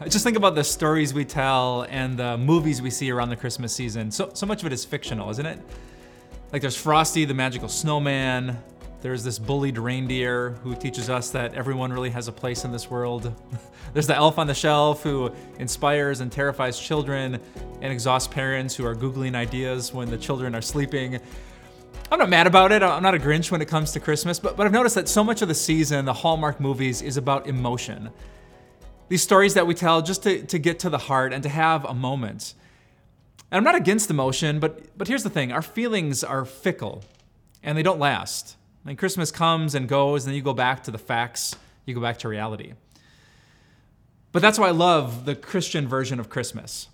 Just think about the stories we tell and the movies we see around the Christmas season. So, so much of it is fictional, isn't it? Like there's Frosty the magical snowman. There's this bullied reindeer who teaches us that everyone really has a place in this world. There's the elf on the shelf who inspires and terrifies children and exhausts parents who are Googling ideas when the children are sleeping. I'm not mad about it. I'm not a Grinch when it comes to Christmas, but, but I've noticed that so much of the season, the Hallmark movies, is about emotion. These stories that we tell just to, to get to the heart and to have a moment. And I'm not against emotion, but, but here's the thing our feelings are fickle and they don't last. And Christmas comes and goes, and then you go back to the facts, you go back to reality. But that's why I love the Christian version of Christmas.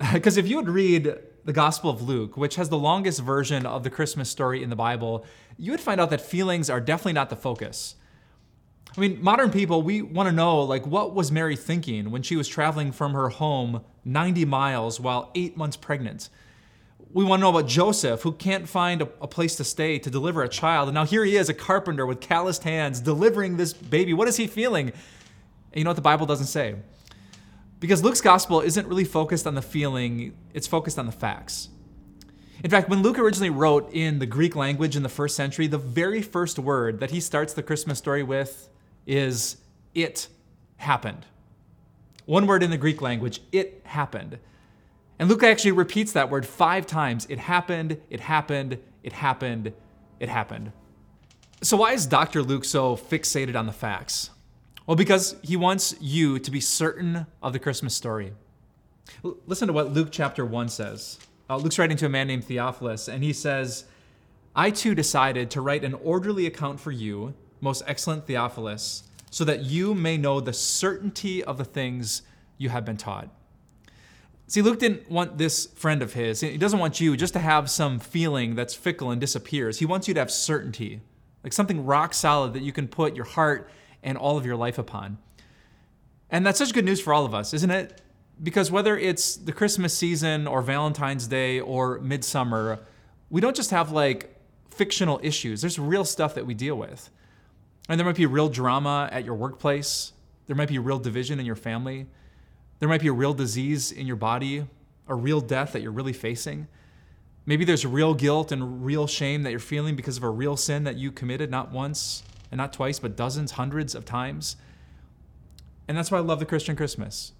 Because if you would read the Gospel of Luke, which has the longest version of the Christmas story in the Bible, you would find out that feelings are definitely not the focus. I mean, modern people, we want to know, like, what was Mary thinking when she was traveling from her home 90 miles while eight months pregnant? We want to know about Joseph, who can't find a, a place to stay to deliver a child. And now here he is, a carpenter with calloused hands, delivering this baby. What is he feeling? And you know what the Bible doesn't say? Because Luke's gospel isn't really focused on the feeling, it's focused on the facts. In fact, when Luke originally wrote in the Greek language in the first century, the very first word that he starts the Christmas story with is it happened. One word in the Greek language, it happened. And Luke actually repeats that word five times. It happened, it happened, it happened, it happened. So, why is Dr. Luke so fixated on the facts? Well, because he wants you to be certain of the Christmas story. L- listen to what Luke chapter 1 says. Uh, Luke's writing to a man named Theophilus, and he says, I too decided to write an orderly account for you, most excellent Theophilus, so that you may know the certainty of the things you have been taught. See, Luke didn't want this friend of his, he doesn't want you just to have some feeling that's fickle and disappears. He wants you to have certainty, like something rock solid that you can put your heart and all of your life upon. And that's such good news for all of us, isn't it? Because whether it's the Christmas season or Valentine's Day or midsummer, we don't just have like fictional issues. There's real stuff that we deal with. And there might be real drama at your workplace. There might be real division in your family. There might be a real disease in your body, a real death that you're really facing. Maybe there's real guilt and real shame that you're feeling because of a real sin that you committed not once and not twice, but dozens, hundreds of times. And that's why I love the Christian Christmas.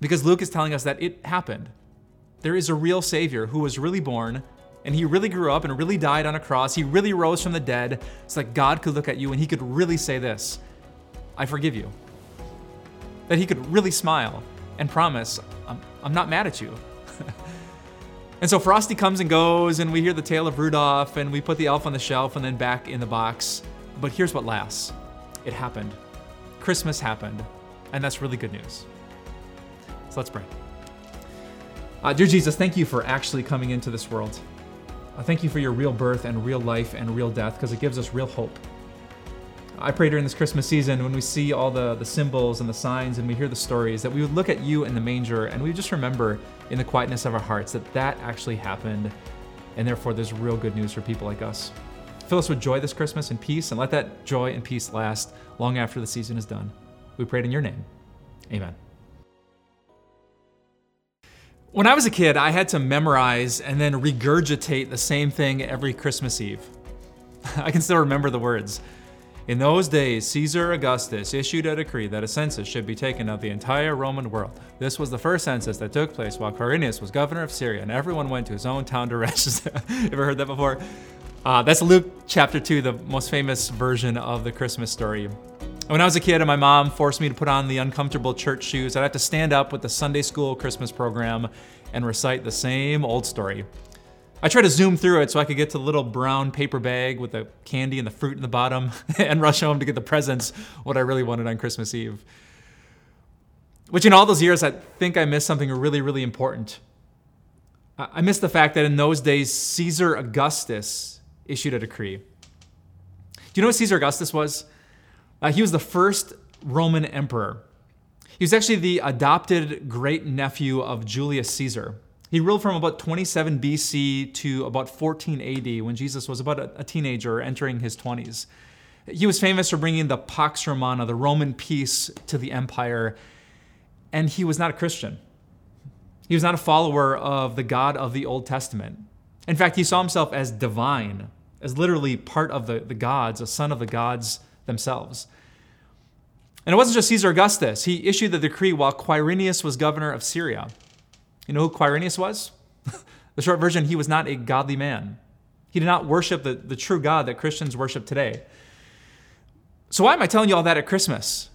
Because Luke is telling us that it happened. There is a real Savior who was really born, and he really grew up and really died on a cross. He really rose from the dead so that God could look at you and he could really say this I forgive you. That he could really smile and promise, I'm, I'm not mad at you. and so Frosty comes and goes, and we hear the tale of Rudolph, and we put the elf on the shelf and then back in the box. But here's what lasts it happened. Christmas happened, and that's really good news. So let's pray. Uh, dear Jesus, thank you for actually coming into this world. Uh, thank you for your real birth and real life and real death because it gives us real hope. I pray during this Christmas season when we see all the, the symbols and the signs and we hear the stories that we would look at you in the manger and we just remember in the quietness of our hearts that that actually happened and therefore there's real good news for people like us. Fill us with joy this Christmas and peace and let that joy and peace last long after the season is done. We pray it in your name. Amen. When I was a kid, I had to memorize and then regurgitate the same thing every Christmas Eve. I can still remember the words. In those days, Caesar Augustus issued a decree that a census should be taken of the entire Roman world. This was the first census that took place while Quirinius was governor of Syria, and everyone went to his own town to rest. Ever heard that before? Uh, that's Luke chapter 2, the most famous version of the Christmas story. When I was a kid and my mom forced me to put on the uncomfortable church shoes, I'd have to stand up with the Sunday school Christmas program and recite the same old story. I tried to zoom through it so I could get to the little brown paper bag with the candy and the fruit in the bottom and rush home to get the presents, what I really wanted on Christmas Eve. Which in all those years, I think I missed something really, really important. I missed the fact that in those days, Caesar Augustus issued a decree. Do you know what Caesar Augustus was? Uh, he was the first Roman emperor. He was actually the adopted great nephew of Julius Caesar. He ruled from about 27 BC to about 14 AD when Jesus was about a, a teenager entering his 20s. He was famous for bringing the Pax Romana, the Roman peace, to the empire, and he was not a Christian. He was not a follower of the God of the Old Testament. In fact, he saw himself as divine, as literally part of the, the gods, a son of the gods themselves. And it wasn't just Caesar Augustus. He issued the decree while Quirinius was governor of Syria. You know who Quirinius was? the short version, he was not a godly man. He did not worship the, the true God that Christians worship today. So, why am I telling you all that at Christmas?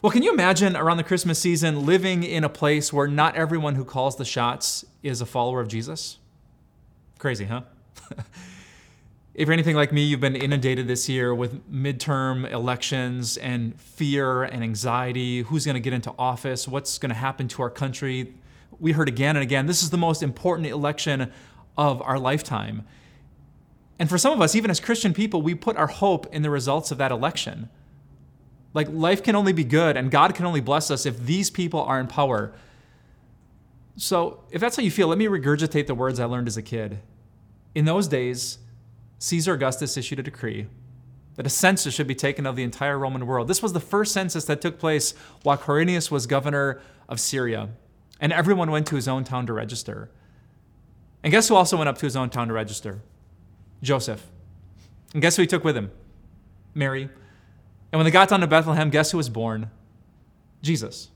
Well, can you imagine around the Christmas season living in a place where not everyone who calls the shots is a follower of Jesus? Crazy, huh? if you're anything like me, you've been inundated this year with midterm elections and fear and anxiety. Who's going to get into office? What's going to happen to our country? We heard again and again this is the most important election of our lifetime. And for some of us, even as Christian people, we put our hope in the results of that election. Like life can only be good and God can only bless us if these people are in power. So, if that's how you feel, let me regurgitate the words I learned as a kid. In those days, Caesar Augustus issued a decree that a census should be taken of the entire Roman world. This was the first census that took place while Quirinius was governor of Syria, and everyone went to his own town to register. And guess who also went up to his own town to register? Joseph. And guess who he took with him? Mary, and when they got down to Bethlehem, guess who was born? Jesus.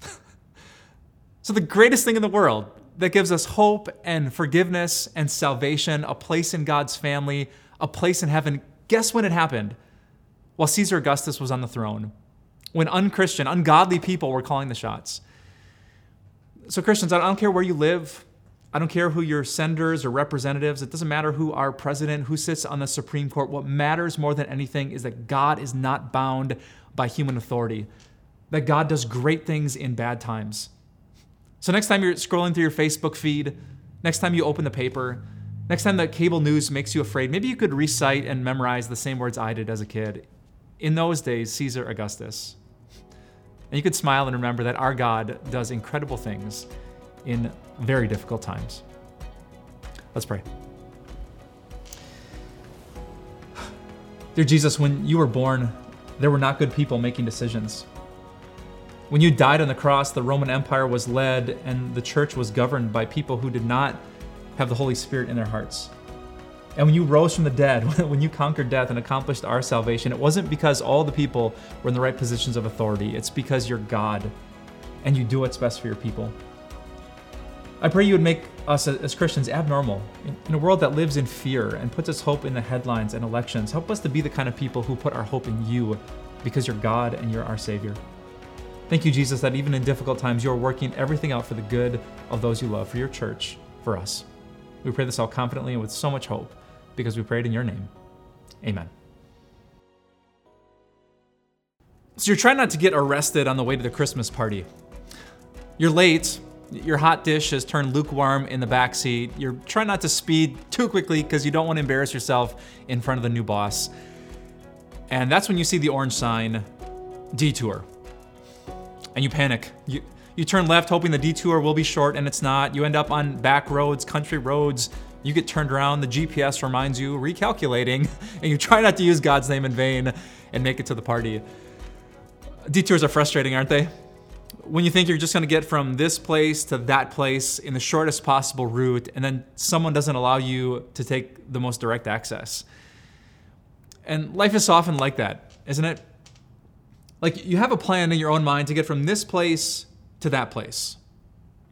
so, the greatest thing in the world that gives us hope and forgiveness and salvation, a place in God's family, a place in heaven, guess when it happened? While Caesar Augustus was on the throne, when unchristian, ungodly people were calling the shots. So, Christians, I don't care where you live, I don't care who your senators or representatives, it doesn't matter who our president, who sits on the Supreme Court. What matters more than anything is that God is not bound by human authority, that God does great things in bad times. So, next time you're scrolling through your Facebook feed, next time you open the paper, next time the cable news makes you afraid, maybe you could recite and memorize the same words I did as a kid. In those days, Caesar Augustus. And you could smile and remember that our God does incredible things in very difficult times. Let's pray. Dear Jesus, when you were born, there were not good people making decisions. When you died on the cross, the Roman Empire was led and the church was governed by people who did not have the Holy Spirit in their hearts. And when you rose from the dead, when you conquered death and accomplished our salvation, it wasn't because all the people were in the right positions of authority. It's because you're God and you do what's best for your people. I pray you would make us as Christians abnormal in a world that lives in fear and puts its hope in the headlines and elections. Help us to be the kind of people who put our hope in you because you're God and you're our Savior. Thank you, Jesus, that even in difficult times, you're working everything out for the good of those you love, for your church, for us. We pray this all confidently and with so much hope because we prayed in your name. Amen. So you're trying not to get arrested on the way to the Christmas party. You're late, your hot dish has turned lukewarm in the back seat. You're trying not to speed too quickly because you don't want to embarrass yourself in front of the new boss. And that's when you see the orange sign, detour. And you panic. You, you turn left hoping the detour will be short and it's not. You end up on back roads, country roads. You get turned around, the GPS reminds you, recalculating, and you try not to use God's name in vain and make it to the party. Detours are frustrating, aren't they? when you think you're just to get from this place to that place in the shortest possible route, and then someone doesn't allow you to take the most direct access. And life is often like that, isn't it? Like you have a plan in your own mind to get from this place to that place.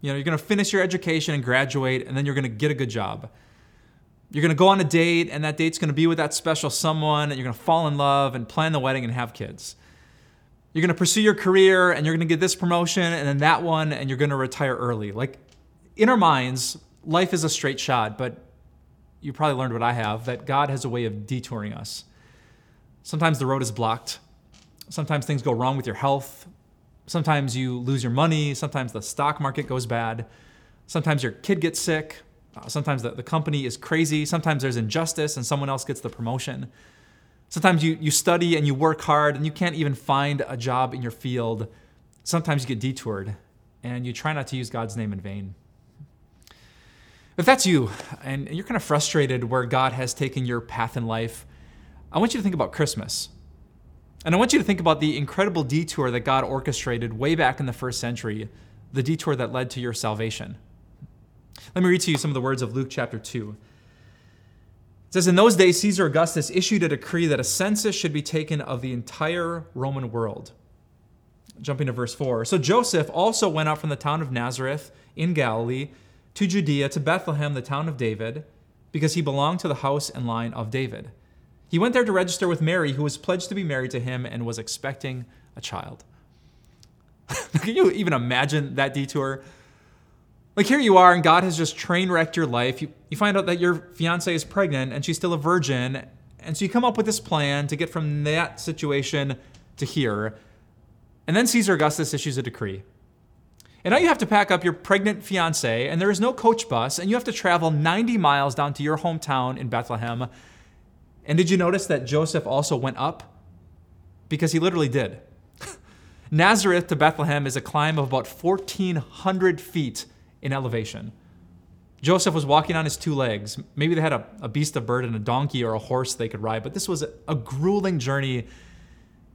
You know, you're to finish your education and graduate, and then you're to get a good job. You're to go on a date, and that date's to be with that special someone, and you're to fall in love and plan the wedding and have kids. You're to pursue your career and you're to get this promotion and then that one and you're to retire early. Like in our minds, life is a straight shot, but you probably learned what I have that God has a way of detouring us. Sometimes the road is blocked. Sometimes things go wrong with your health. Sometimes you lose your money. Sometimes the stock market goes bad. Sometimes your kid gets sick. Uh, sometimes the, the company is crazy. Sometimes there's injustice and someone else gets the promotion. Sometimes you, you study and you work hard and you can't even find a job in your field. Sometimes you get detoured and you try not to use God's name in vain. If that's you and you're kind of frustrated where God has taken your path in life, I want you to think about Christmas. And I want you to think about the incredible detour that God orchestrated way back in the first century, the detour that led to your salvation. Let me read to you some of the words of Luke chapter 2. It says, In those days, Caesar Augustus issued a decree that a census should be taken of the entire Roman world. Jumping to verse 4. So Joseph also went out from the town of Nazareth in Galilee to Judea to Bethlehem, the town of David, because he belonged to the house and line of David. He went there to register with Mary, who was pledged to be married to him and was expecting a child. Can you even imagine that detour? Like here you are, and God has just train wrecked your life. You, you find out that your fiance is pregnant and she's still a virgin. And so you come up with this plan to get from that situation to here. And then Caesar Augustus issues a decree. And now you have to pack up your pregnant fiance, and there is no coach bus, and you have to travel 90 miles down to your hometown in Bethlehem and did you notice that Joseph also went up? Because he literally did. Nazareth to Bethlehem is a climb of about 1,400 feet in elevation. Joseph was walking on his two legs. Maybe they had a, a beast of burden, a donkey or a horse they could ride, but this was a, a grueling journey. Can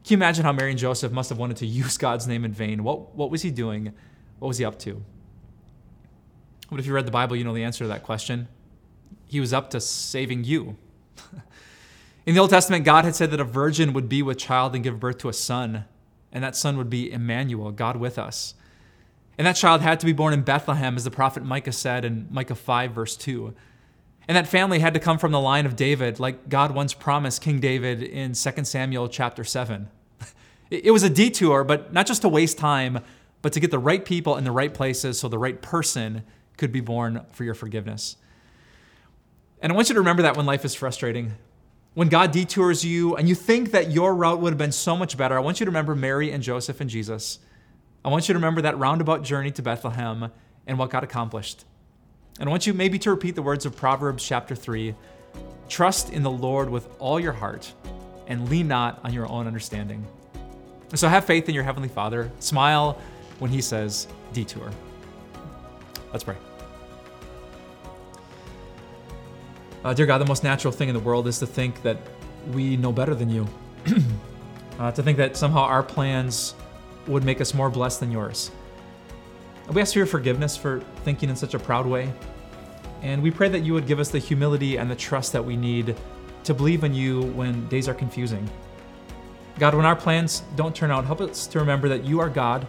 you imagine how Mary and Joseph must have wanted to use God's name in vain? What, what was he doing? What was he up to? But if you read the Bible, you know the answer to that question? He was up to saving you. In the Old Testament, God had said that a virgin would be with child and give birth to a son, and that son would be Emmanuel, God with us. And that child had to be born in Bethlehem, as the prophet Micah said in Micah 5, verse 2. And that family had to come from the line of David, like God once promised King David in 2 Samuel chapter 7. It was a detour, but not just to waste time, but to get the right people in the right places so the right person could be born for your forgiveness. And I want you to remember that when life is frustrating, when God detours you and you think that your route would have been so much better, I want you to remember Mary and Joseph and Jesus. I want you to remember that roundabout journey to Bethlehem and what God accomplished. And I want you maybe to repeat the words of Proverbs chapter 3 Trust in the Lord with all your heart and lean not on your own understanding. so have faith in your Heavenly Father. Smile when He says detour. Let's pray. Uh, dear God, the most natural thing in the world is to think that we know better than you. uh, to think that somehow our plans would make us more blessed than yours. We ask for your forgiveness for thinking in such a proud way. And we pray that you would give us the humility and the trust that we need to believe in you when days are confusing. God, when our plans don't turn out, help us to remember that you are God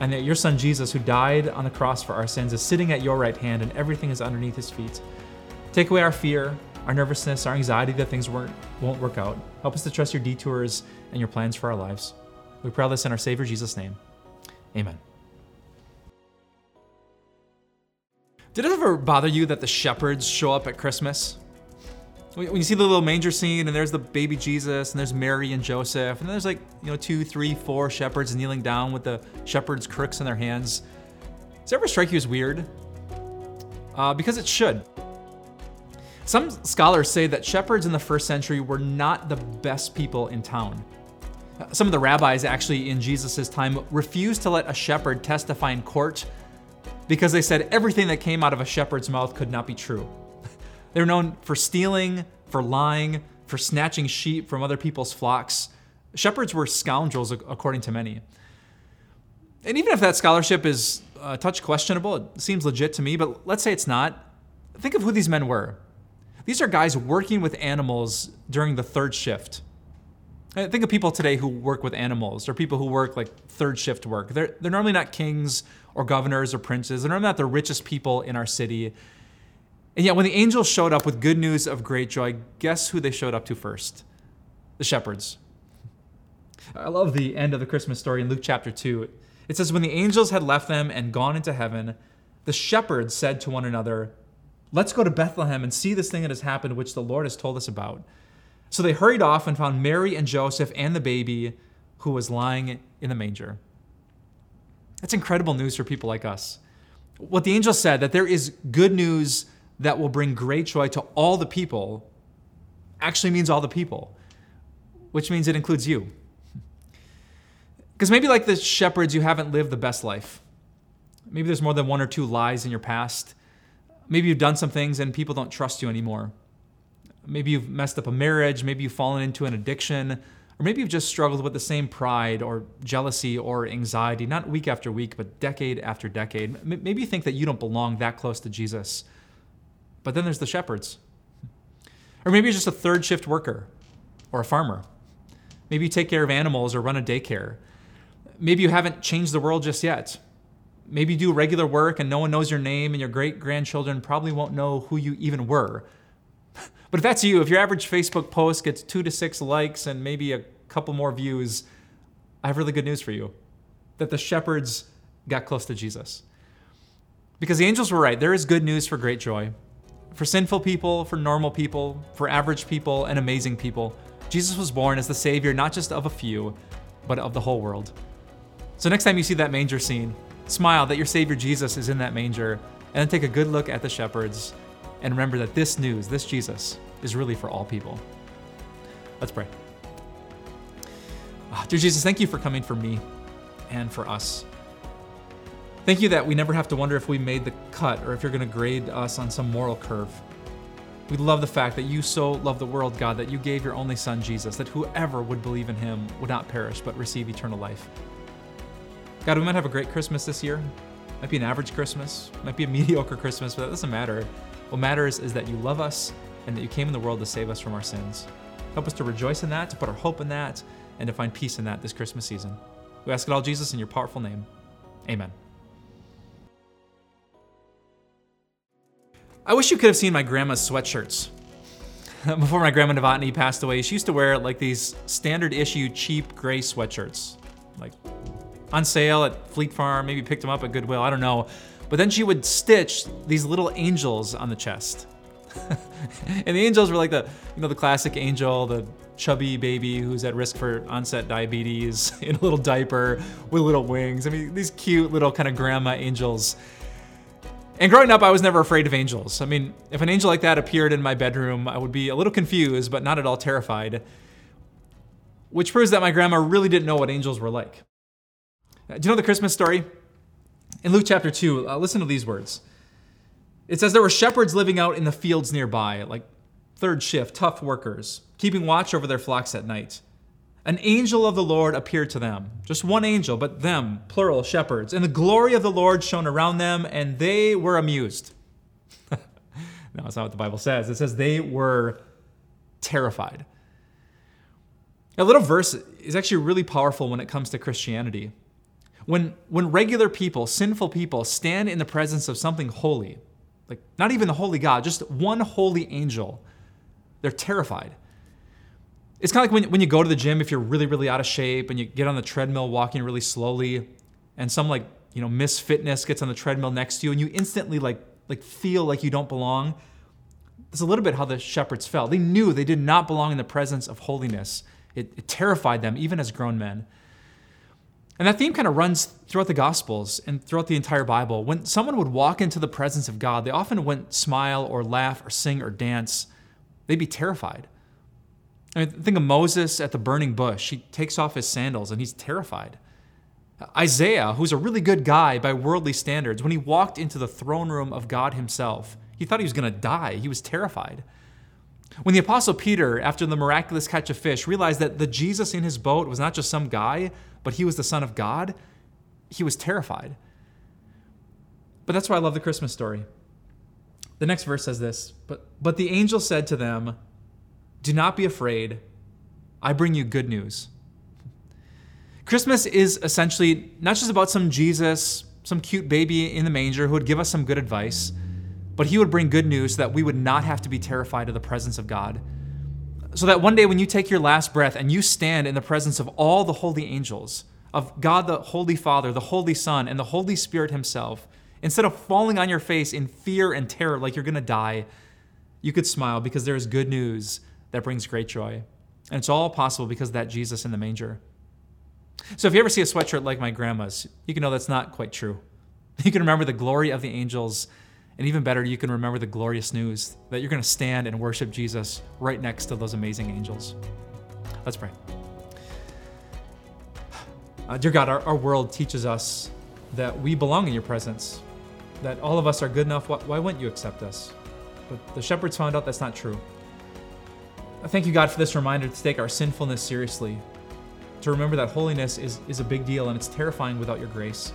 and that your son Jesus, who died on the cross for our sins, is sitting at your right hand and everything is underneath his feet. Take away our fear, our nervousness, our anxiety that things won't work out. Help us to trust your detours and your plans for our lives. We pray all this in our Savior Jesus' name. Amen. Did it ever bother you that the shepherds show up at Christmas? When you see the little manger scene and there's the baby Jesus and there's Mary and Joseph and there's like, you know, two, three, four shepherds kneeling down with the shepherd's crooks in their hands. Does it ever strike you as weird? Uh, because it should. Some scholars say that shepherds in the first century were not the best people in town. Some of the rabbis actually in Jesus' time refused to let a shepherd testify in court because they said everything that came out of a shepherd's mouth could not be true. They were known for stealing, for lying, for snatching sheep from other people's flocks. Shepherds were scoundrels, according to many. And even if that scholarship is a touch questionable, it seems legit to me, but let's say it's not. Think of who these men were. These are guys working with animals during the third shift. I think of people today who work with animals or people who work like third shift work. They're, they're normally not kings or governors or princes. They're normally not the richest people in our city. And yet, when the angels showed up with good news of great joy, guess who they showed up to first? The shepherds. I love the end of the Christmas story in Luke chapter 2. It says, When the angels had left them and gone into heaven, the shepherds said to one another, Let's go to Bethlehem and see this thing that has happened, which the Lord has told us about. So they hurried off and found Mary and Joseph and the baby who was lying in the manger. That's incredible news for people like us. What the angel said, that there is good news that will bring great joy to all the people, actually means all the people, which means it includes you. Because maybe, like the shepherds, you haven't lived the best life. Maybe there's more than one or two lies in your past. Maybe you've done some things and people don't trust you anymore. Maybe you've messed up a marriage. Maybe you've fallen into an addiction. Or maybe you've just struggled with the same pride or jealousy or anxiety, not week after week, but decade after decade. Maybe you think that you don't belong that close to Jesus. But then there's the shepherds. Or maybe you're just a third shift worker or a farmer. Maybe you take care of animals or run a daycare. Maybe you haven't changed the world just yet. Maybe do regular work and no one knows your name, and your great grandchildren probably won't know who you even were. But if that's you, if your average Facebook post gets two to six likes and maybe a couple more views, I have really good news for you that the shepherds got close to Jesus. Because the angels were right. There is good news for great joy. For sinful people, for normal people, for average people, and amazing people, Jesus was born as the Savior not just of a few, but of the whole world. So next time you see that manger scene, smile that your Savior Jesus is in that manger, and then take a good look at the shepherds and remember that this news, this Jesus, is really for all people. Let's pray. Oh, dear Jesus, thank you for coming for me and for us. Thank you that we never have to wonder if we made the cut or if you're going to grade us on some moral curve. We love the fact that you so love the world, God, that you gave your only Son, Jesus, that whoever would believe in him would not perish but receive eternal life. God, we might have a great Christmas this year. Might be an average Christmas, might be a mediocre Christmas, but that doesn't matter. What matters is that you love us and that you came in the world to save us from our sins. Help us to rejoice in that, to put our hope in that, and to find peace in that this Christmas season. We ask it all, Jesus, in your powerful name. Amen. I wish you could have seen my grandma's sweatshirts. Before my grandma Novotny passed away, she used to wear like these standard issue cheap gray sweatshirts, like on sale at Fleet Farm, maybe picked them up at Goodwill, I don't know. But then she would stitch these little angels on the chest. and the angels were like the, you know, the classic angel, the chubby baby who's at risk for onset diabetes in a little diaper with little wings. I mean, these cute little kind of grandma angels. And growing up, I was never afraid of angels. I mean, if an angel like that appeared in my bedroom, I would be a little confused, but not at all terrified. Which proves that my grandma really didn't know what angels were like. Do you know the Christmas story? In Luke chapter 2, uh, listen to these words. It says there were shepherds living out in the fields nearby, like third shift, tough workers, keeping watch over their flocks at night. An angel of the Lord appeared to them. Just one angel, but them, plural, shepherds. And the glory of the Lord shone around them, and they were amused. no, that's not what the Bible says. It says they were terrified. A little verse is actually really powerful when it comes to Christianity. When, when regular people, sinful people, stand in the presence of something holy, like not even the holy God, just one holy angel, they're terrified. It's kind of like when, when you go to the gym, if you're really, really out of shape and you get on the treadmill walking really slowly, and some like, you know, Miss Fitness gets on the treadmill next to you, and you instantly like, like feel like you don't belong. That's a little bit how the shepherds felt. They knew they did not belong in the presence of holiness. It, it terrified them, even as grown men. And that theme kind of runs throughout the Gospels and throughout the entire Bible. When someone would walk into the presence of God, they often wouldn't smile or laugh or sing or dance. They'd be terrified. I mean, think of Moses at the burning bush. He takes off his sandals and he's terrified. Isaiah, who's a really good guy by worldly standards, when he walked into the throne room of God himself, he thought he was going to die. He was terrified. When the Apostle Peter, after the miraculous catch of fish, realized that the Jesus in his boat was not just some guy, but he was the Son of God, he was terrified. But that's why I love the Christmas story. The next verse says this But, but the angel said to them, Do not be afraid. I bring you good news. Christmas is essentially not just about some Jesus, some cute baby in the manger who would give us some good advice, but he would bring good news so that we would not have to be terrified of the presence of God so that one day when you take your last breath and you stand in the presence of all the holy angels, of God the Holy Father, the Holy Son, and the Holy Spirit Himself, instead of falling on your face in fear and terror like you're to die, you could smile because there is good news that brings great joy. And it's all possible because of that Jesus in the manger. So if you ever see a sweatshirt like my grandma's, you can know that's not quite true. You can remember the glory of the angels, and even better, you can remember the glorious news that you're going to stand and worship Jesus right next to those amazing angels. Let's pray. Uh, dear God, our, our world teaches us that we belong in your presence, that all of us are good enough. Why, why wouldn't you accept us? But the shepherds found out that's not true. I thank you, God, for this reminder to take our sinfulness seriously, to remember that holiness is, is a big deal and it's terrifying without your grace.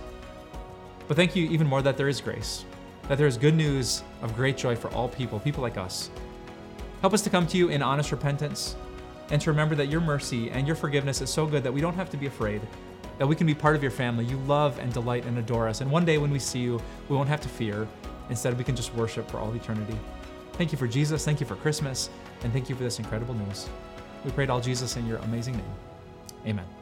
But thank you even more that there is grace, that there is good news of great joy for all people, people like us. Help us to come to you in honest repentance and to remember that your mercy and your forgiveness is so good that we don't have to be afraid, that we can be part of your family. You love and delight and adore us. And one day when we see you, we won't have to fear. Instead, we can just worship for all eternity. Thank you for Jesus. Thank you for Christmas. And thank you for this incredible news. We pray to all Jesus in your amazing name. Amen.